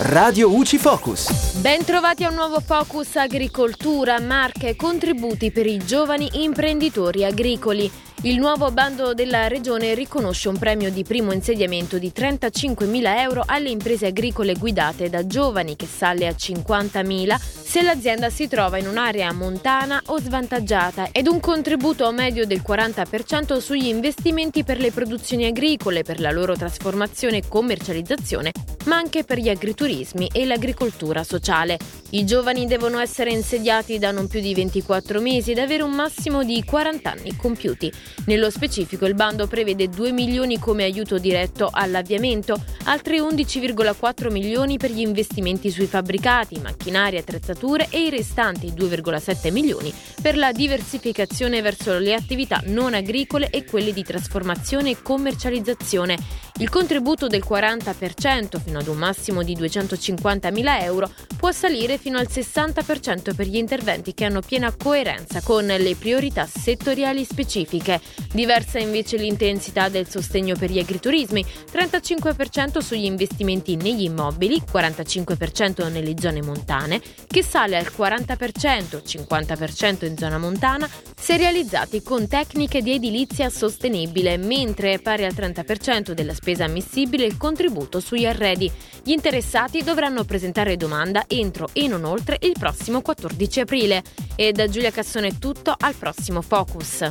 Radio UCI Focus. Bentrovati a un nuovo Focus Agricoltura, marche e contributi per i giovani imprenditori agricoli. Il nuovo bando della Regione riconosce un premio di primo insediamento di 35.000 euro alle imprese agricole guidate da giovani che sale a 50.000 se l'azienda si trova in un'area montana o svantaggiata ed un contributo medio del 40% sugli investimenti per le produzioni agricole, per la loro trasformazione e commercializzazione ma anche per gli agriturismi e l'agricoltura sociale. I giovani devono essere insediati da non più di 24 mesi ed avere un massimo di 40 anni compiuti. Nello specifico il bando prevede 2 milioni come aiuto diretto all'avviamento, altri 11,4 milioni per gli investimenti sui fabbricati, macchinari, attrezzature e i restanti 2,7 milioni per la diversificazione verso le attività non agricole e quelle di trasformazione e commercializzazione. Il contributo del 40% fino ad un massimo di 250.000 euro può salire fino al 60% per gli interventi che hanno piena coerenza con le priorità settoriali specifiche. Diversa invece l'intensità del sostegno per gli agriturismi, 35% sugli investimenti negli immobili, 45% nelle zone montane, che sale al 40%, 50% in zona montana, se realizzati con tecniche di edilizia sostenibile, mentre è pari al 30% della spesa ammissibile il contributo sugli arredi. Gli interessati dovranno presentare domanda entro e non oltre il prossimo 14 aprile. E da Giulia Cassone è tutto, al prossimo Focus.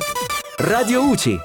Radio UCI